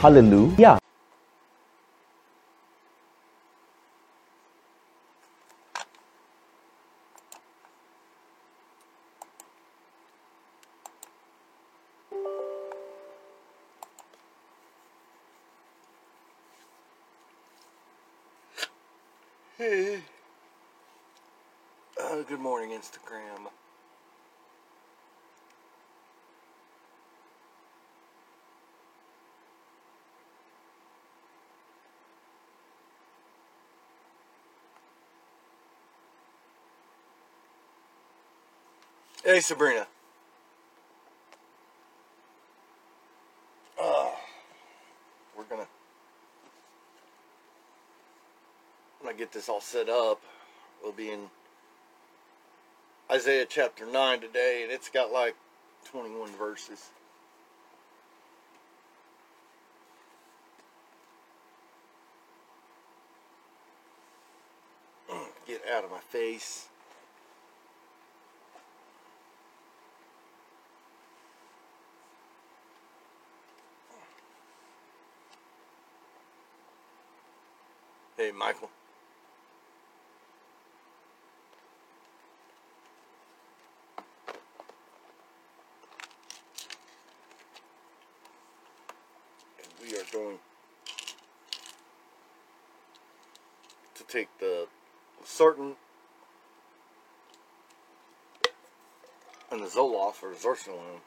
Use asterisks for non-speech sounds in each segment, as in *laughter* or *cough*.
Hallelujah. Hey. Uh, good morning, Instagram. Hey, Sabrina. Uh, we're gonna. When I get this all set up, we'll be in Isaiah chapter 9 today, and it's got like 21 verses. Get out of my face. Hey, Michael. And we are going to take the certain and the Zoloft or Zersalone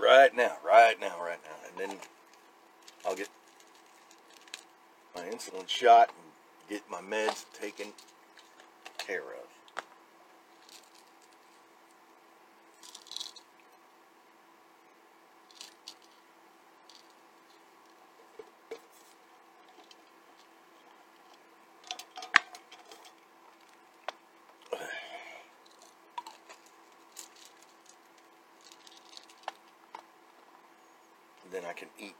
right now, right now, right now, and then I'll get my insulin shot and get my meds taken care of. Then I can eat.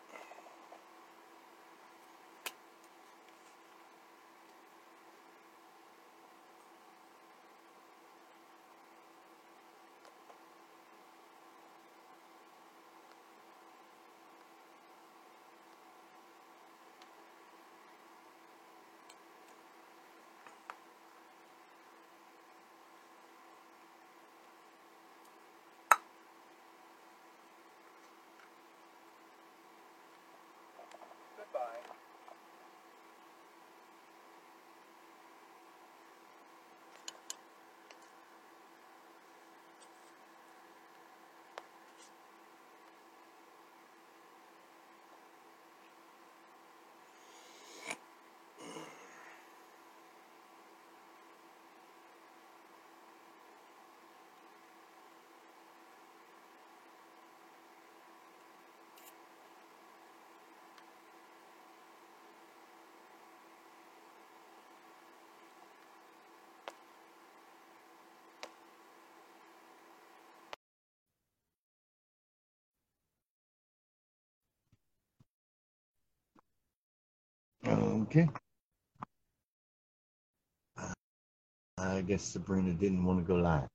Okay. I guess Sabrina didn't want to go live.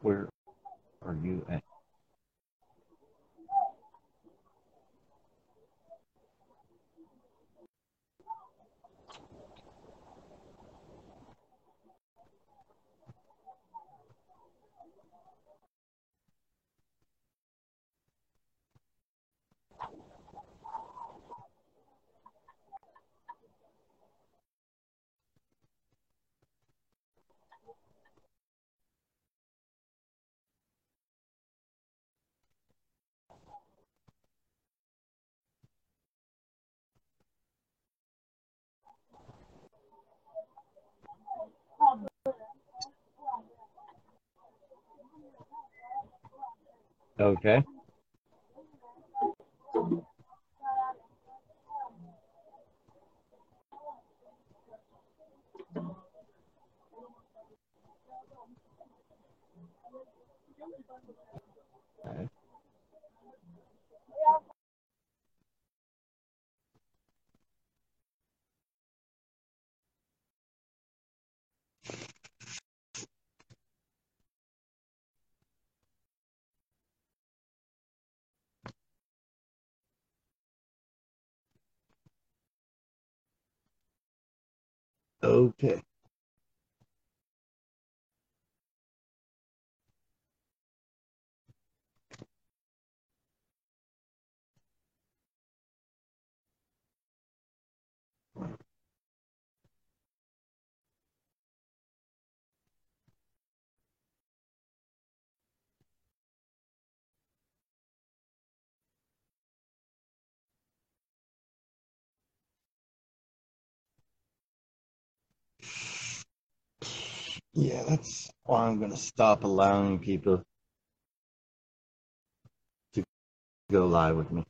Where are you at? Okay. Okay. Yeah, that's why I'm going to stop allowing people to go live with me.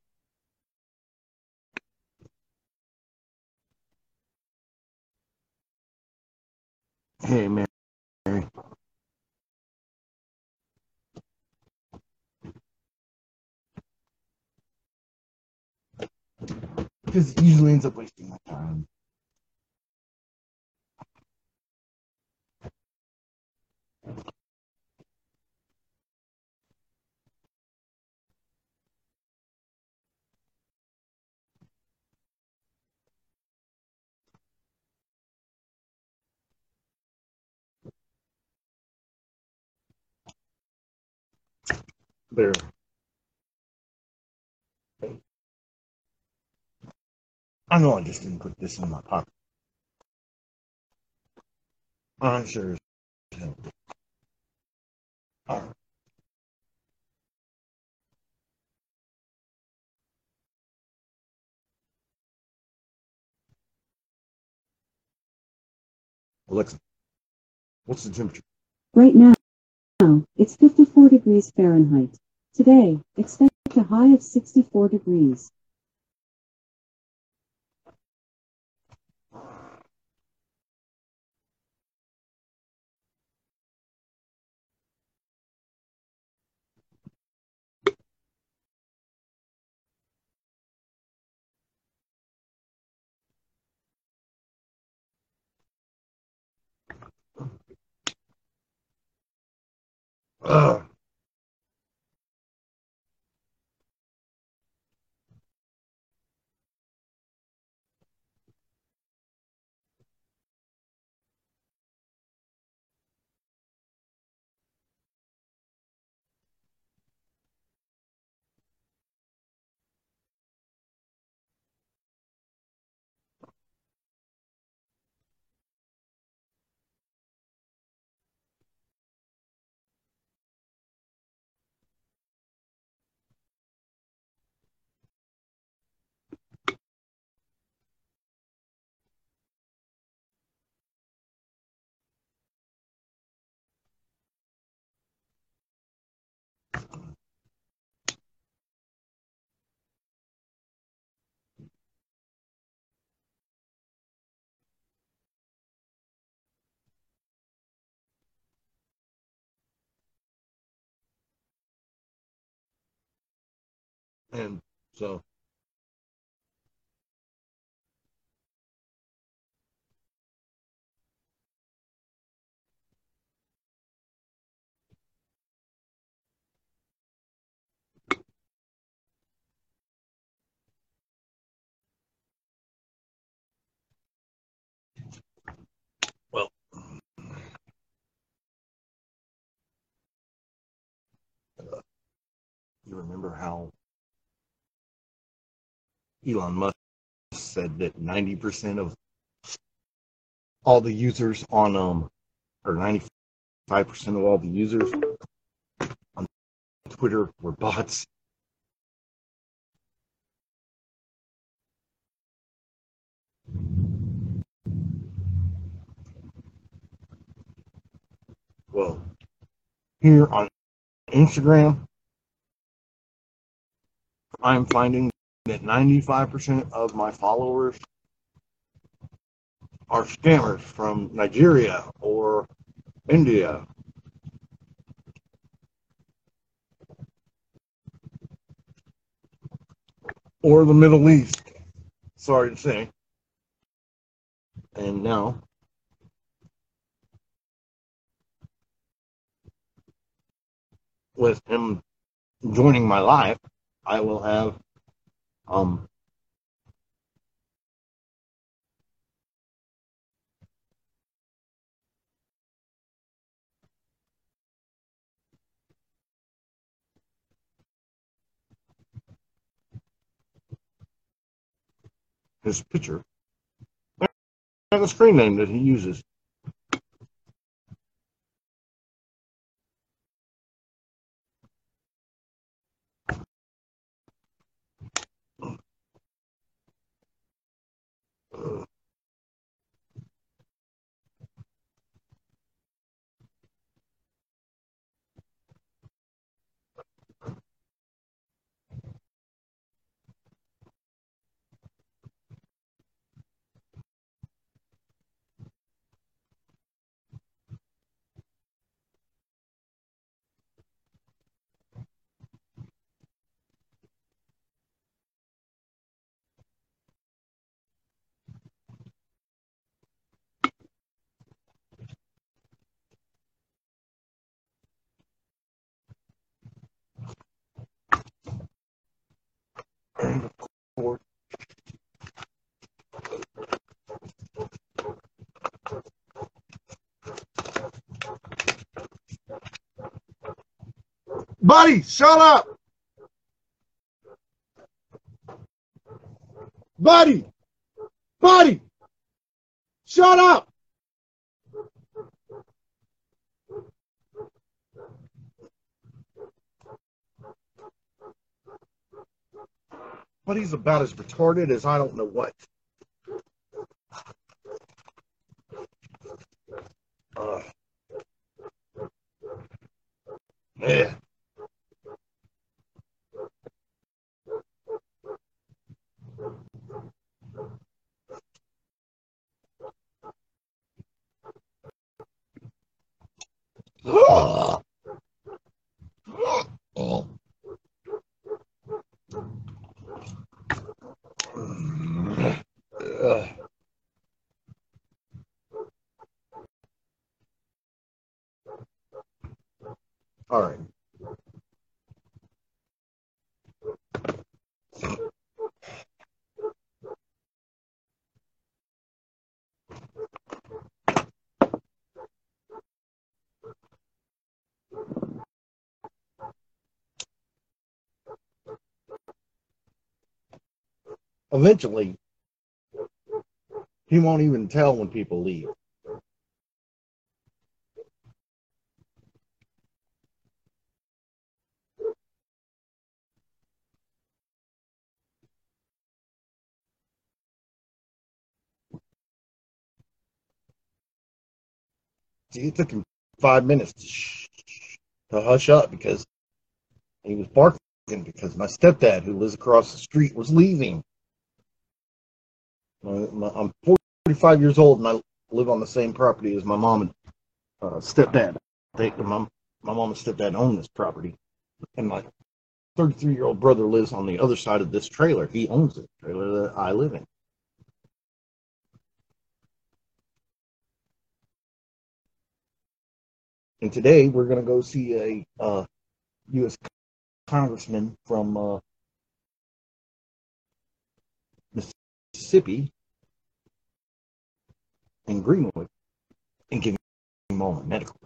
Hey, Mary. Because it usually ends up wasting my time. There. I know I just didn't put this in my pocket. I'm sure. right. Alexa, what's the temperature? Right now, it's 54 degrees Fahrenheit. Today, expect a high of 64 degrees. Ugh. And so. Uh, you remember how Elon Musk said that 90% of all the users on um or 95% of all the users on Twitter were bots. Well, here on Instagram, I'm finding that 95% of my followers are scammers from Nigeria or India. Or the Middle East. Sorry to say. And now, with him joining my life, I will have um his picture and the screen name that he uses. Buddy, shut up! Buddy! Buddy! Shut up! Buddy's about as retarded as I don't know what. Uh, yeah. Ugh. All right. Eventually, he won't even tell when people leave. See, it took him five minutes to, sh- to hush up because he was barking because my stepdad, who lives across the street, was leaving. I'm 45 years old and I live on the same property as my mom and uh, stepdad. They, my, my mom and stepdad own this property, and my 33 year old brother lives on the other side of this trailer. He owns the trailer that I live in. And today we're going to go see a uh, U.S. congressman from uh, Mississippi and Greenwood and give him all my medical.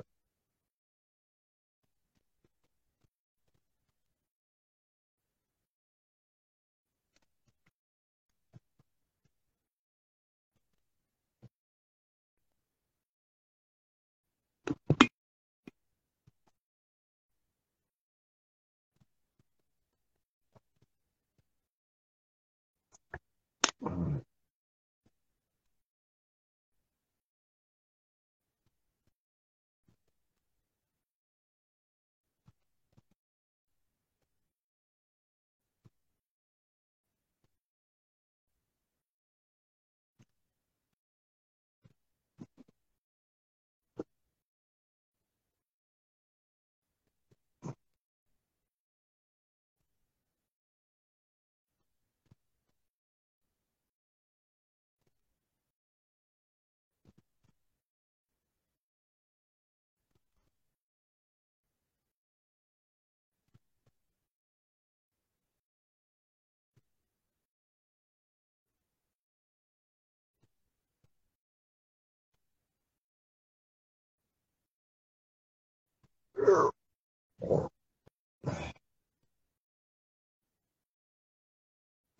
You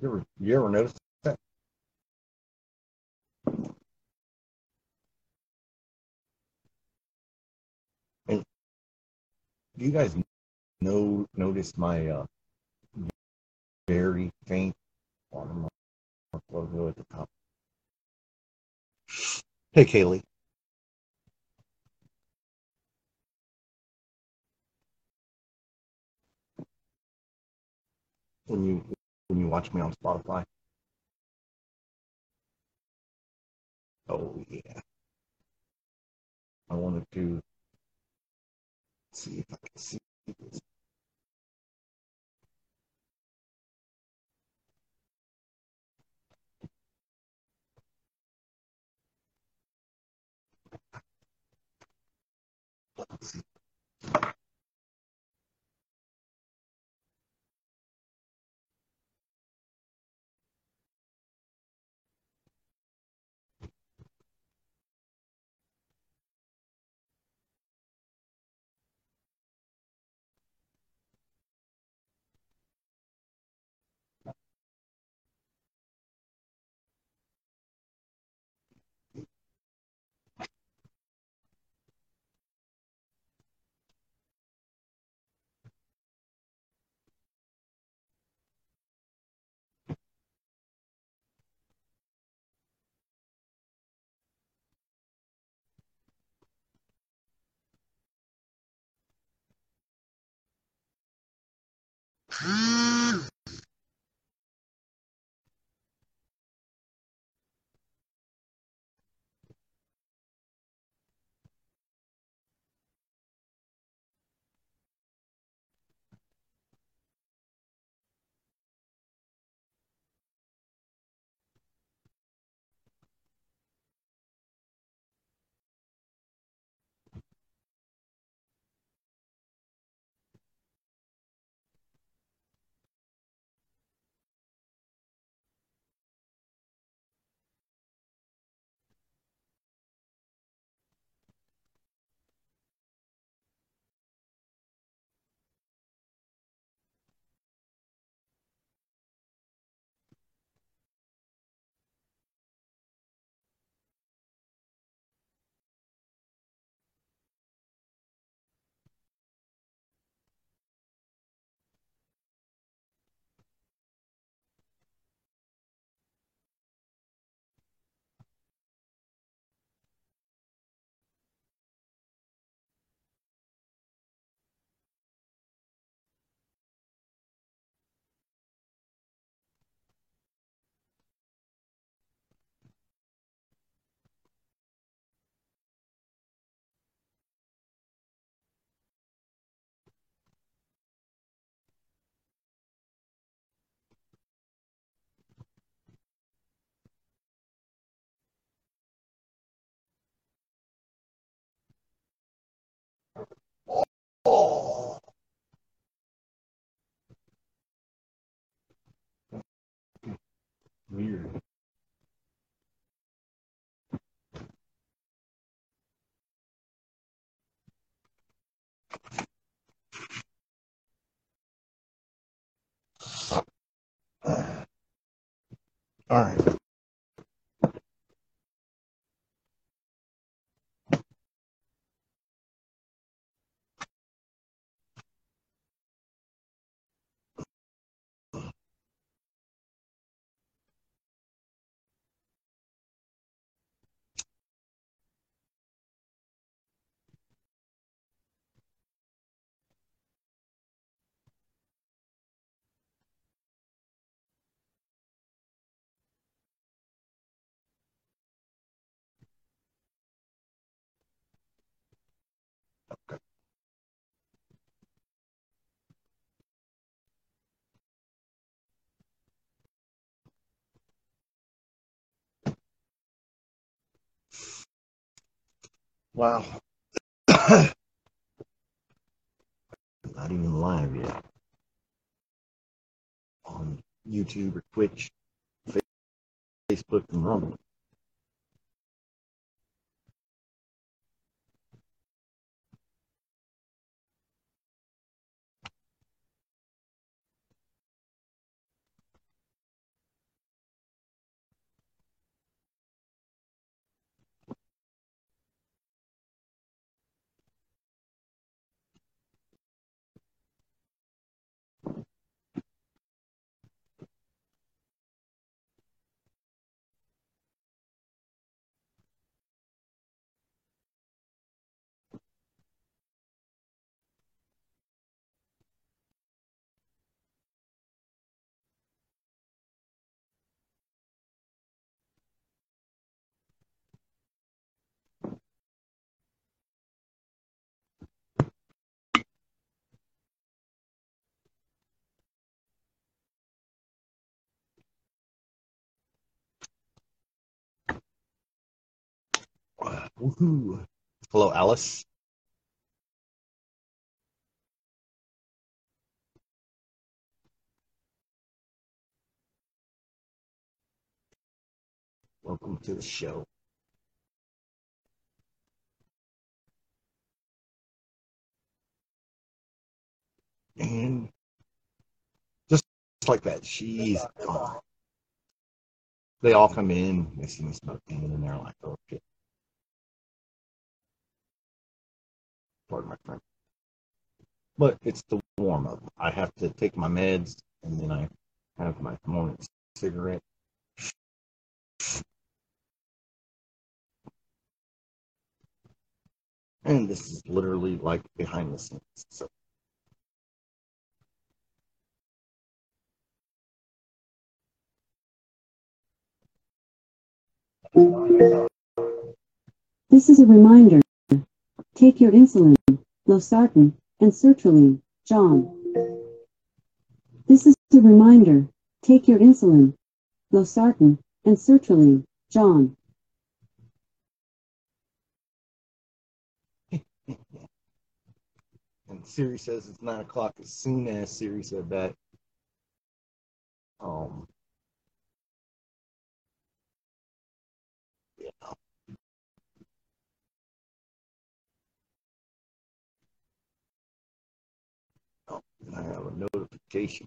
ever, you ever notice that? And do you guys know notice my uh, very faint watermark logo at the top? Hey, Kaylee. When you when you watch me on Spotify. Oh yeah. I wanted to see if I can see this. Oh. All right. Wow. *coughs* Not even live yet. On YouTube or Twitch, Facebook, and Rumble. Woohoo. Hello, Alice. Welcome to the show. And just like that, she's gone. They all come in, they see me smoking, and they're like, oh shit. Pardon my friend. But it's the warm up. I have to take my meds, and then I have my morning cigarette. And this is literally like behind the scenes. So This is a reminder. Take your insulin, losartan, and sertraline, John. This is a reminder. Take your insulin, losartan, and sertraline, John. *laughs* and Siri says it's nine o'clock. As soon as Siri said that, um, notification.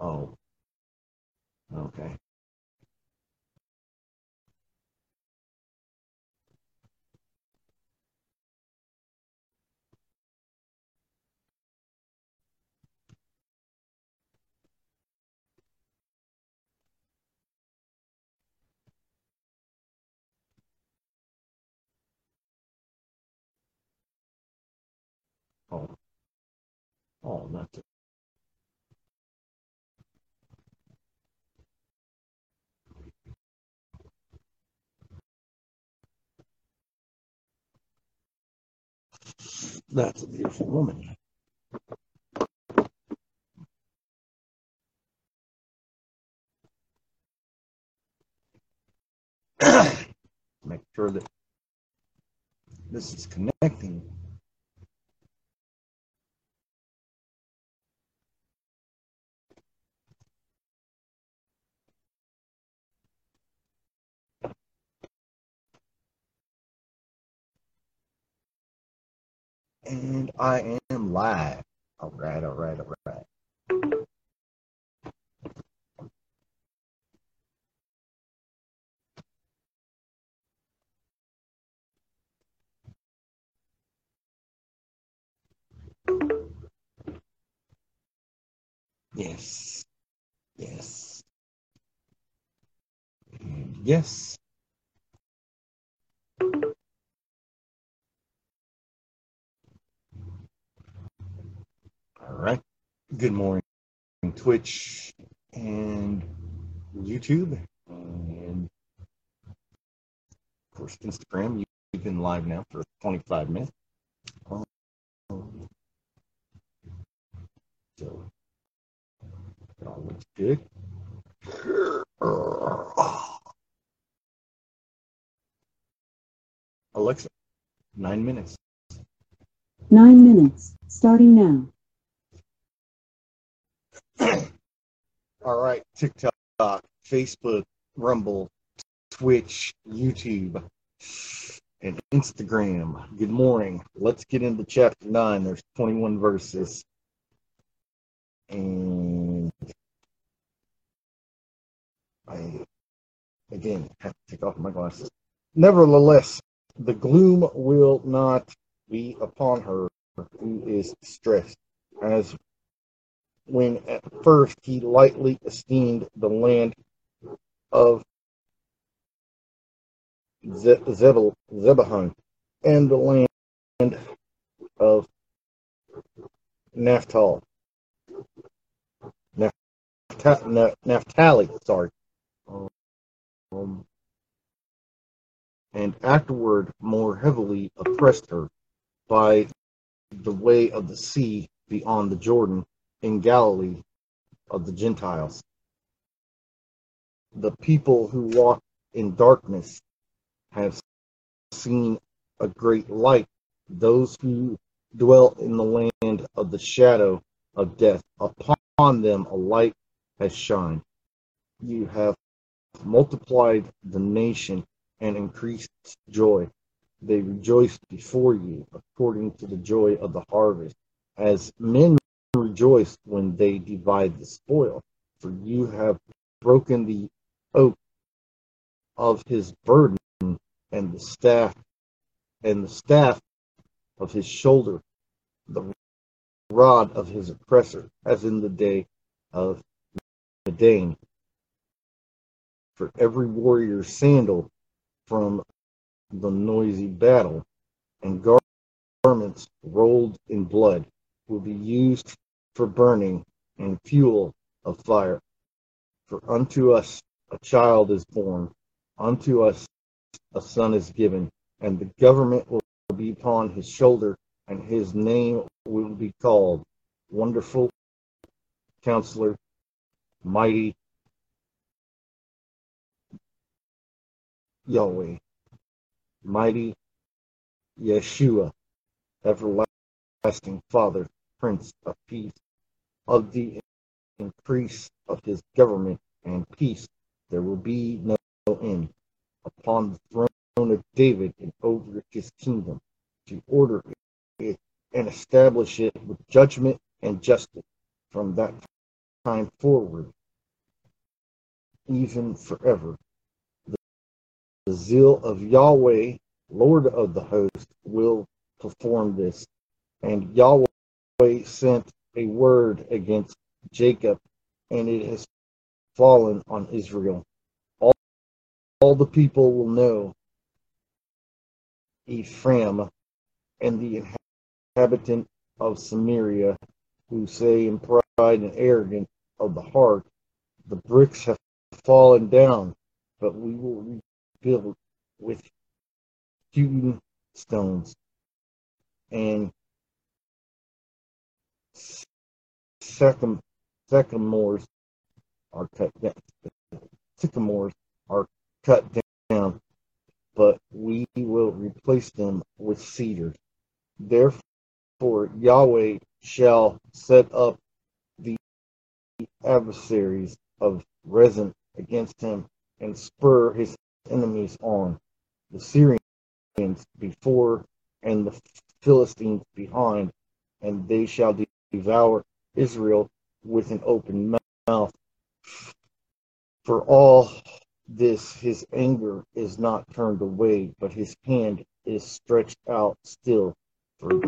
Oh, okay. Oh, oh, that's it. That's a beautiful woman. *coughs* Make sure that this is connecting. And I am live. All right, all right, all right. Yes. Yes. Mm, yes. Right. Good morning, Twitch and YouTube, and of course Instagram. You've been live now for 25 minutes. Um, So all looks good. Alexa, nine minutes. Nine minutes, starting now. *coughs* All right, TikTok, Facebook, Rumble, Twitch, YouTube, and Instagram. Good morning. Let's get into chapter 9. There's 21 verses. And I, again, have to take off my glasses. Nevertheless, the gloom will not be upon her who is distressed, as when at first he lightly esteemed the land of Ze- Zebul, Zebulun and the land of Naphtali. Naphtali, Naphtali sorry. Um, and afterward more heavily oppressed her by the way of the sea beyond the Jordan in Galilee of the Gentiles. The people who walk in darkness have seen a great light. Those who dwell in the land of the shadow of death, upon them a light has shined. You have multiplied the nation and increased joy. They rejoice before you according to the joy of the harvest, as men rejoice when they divide the spoil. For you have broken the oak of his burden and the staff and the staff of his shoulder, the rod of his oppressor, as in the day of Midian. For every warrior's sandal from the noisy battle, and garments rolled in blood will be used for burning and fuel of fire. For unto us a child is born, unto us a son is given, and the government will be upon his shoulder, and his name will be called Wonderful Counselor, Mighty Yahweh, Mighty Yeshua, Everlasting Father, Prince of Peace, of the increase of his government and peace there will be no end upon the throne of David and over his kingdom to order it and establish it with judgment and justice from that time forward, even forever. The, zeal of Yahweh, Lord of the host, will perform this. And Yahweh sent a word against Jacob, and it has fallen on Israel. All, all the people will know Ephraim and the inhabitant of Samaria, who say in pride and arrogance of the heart, the bricks have fallen down, but we will rebuild with hewn stones and sycamores are cut down. Sycamores are cut down, but we will replace them with cedars. Therefore, Yahweh shall set up the adversaries of Rezin against him and spur his enemies on. The Syrians before and the Philistines behind, and they shall devour Israel with an open mouth. For all this, his anger is not turned away, but his hand is stretched out still. For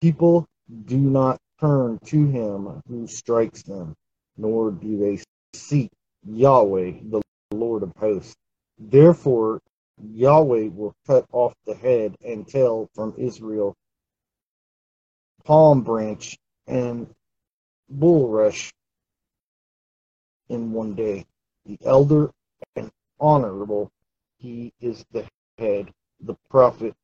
people do not turn to him who strikes them, nor do they seek Yahweh, the Lord of hosts. Therefore, Yahweh will cut off the head and tail from Israel, palm branch and bulrush in one day. The elder and honorable, he is the head. The prophet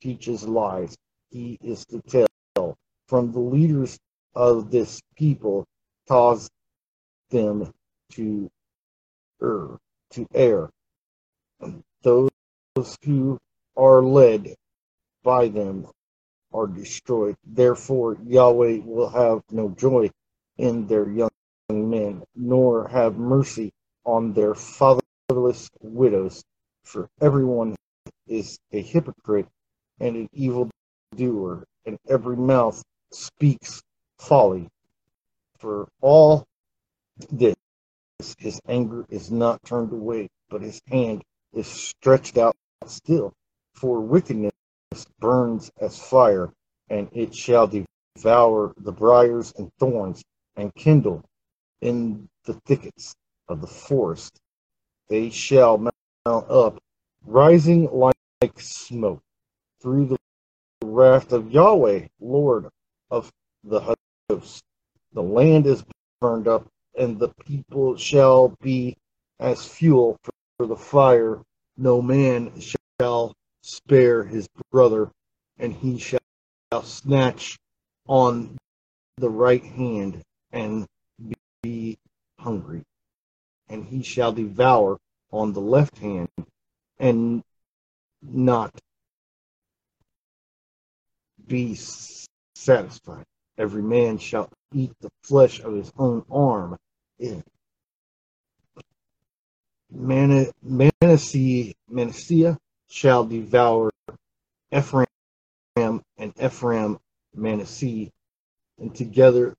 teaches lies. He is the tail. From the leaders of this people, cause them to err, to err. Those who are led by them are destroyed. Therefore, Yahweh will have no joy in their young men, nor have mercy on their fatherless widows. For everyone is a hypocrite and an evil doer, and every mouth speaks folly. For all this, his anger is not turned away, but his hand is stretched out still. For wickedness burns as fire, and it shall devour the briars and thorns and kindle in the thickets of the forest. They shall mount up, rising like smoke through the wrath of Yahweh, Lord of the hosts. The land is burned up, and the people shall be as fuel for the fire. No man shall spare his brother, and he shall snatch on the right hand and be hungry, and he shall devour on the left hand and not be satisfied. Every man shall eat the flesh of his own arm. Manasseh, Manasseh shall devour Ephraim and Ephraim Manasseh, and together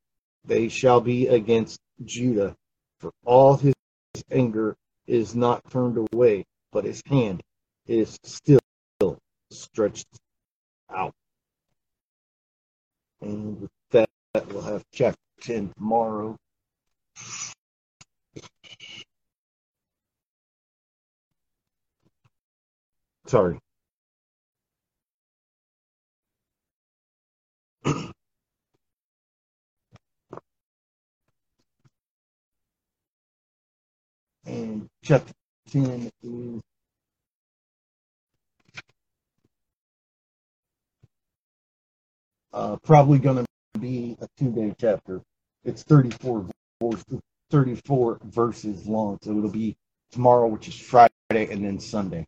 they shall be against Judah, for all his anger is not turned away, but his hand is still stretched out. And with that, we'll have chapter 10 tomorrow. Sorry. and chapter 10 is uh, probably going to be a two day chapter. It's 34 verses, 34 verses long, so it'll be tomorrow, which is Friday, and then Sunday.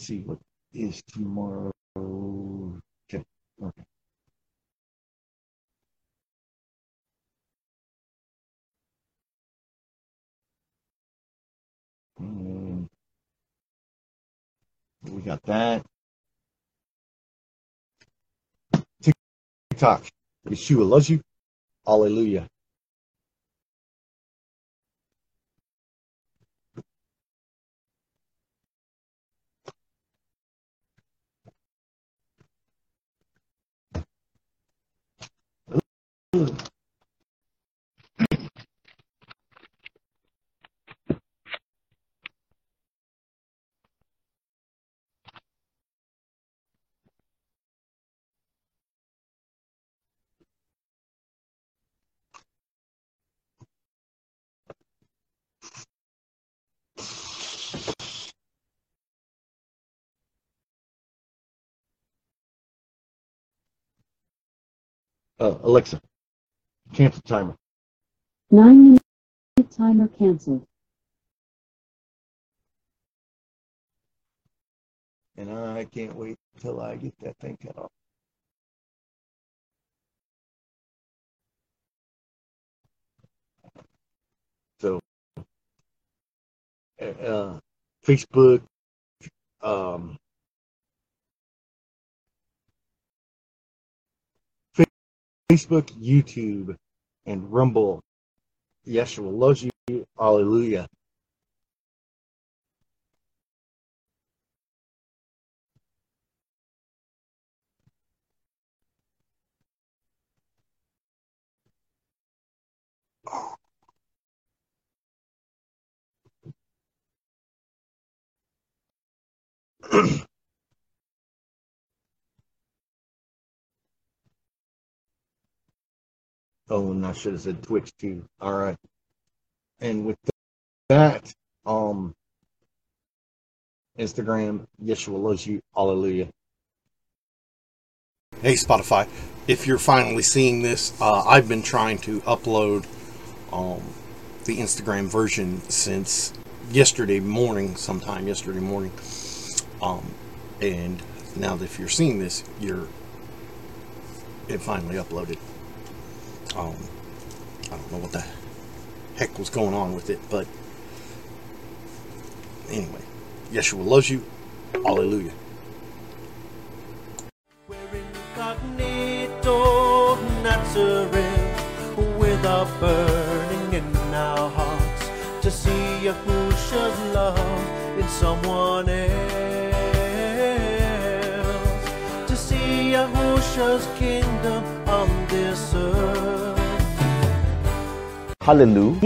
Let's see what is tomorrow. Okay. okay. And we got that. TikTok. Yeshua loves you. Hallelujah. Uh, Alexa, cancel timer. 9 minute timer canceled. And I can't wait till I get that thing cut off. So, uh, uh, Facebook, um, Facebook, YouTube, and Rumble. Yeshua loves you. Hallelujah. *clears throat* Oh, and I should have said Twitch too. All right. And with that, um, Instagram, Yeshua loves you. Hallelujah. Hey Spotify, if you're finally seeing this, uh, I've been trying to upload um, the Instagram version since yesterday morning, sometime yesterday morning. Um, and now that if you're seeing this, you're it finally uploaded. Um, I don't know what the heck was going on with it, but anyway, Yeshua loves you. Hallelujah. We're incognito Nazareth with a burning in our hearts to see love in someone else, to see kingdom on this earth. Hallelujah.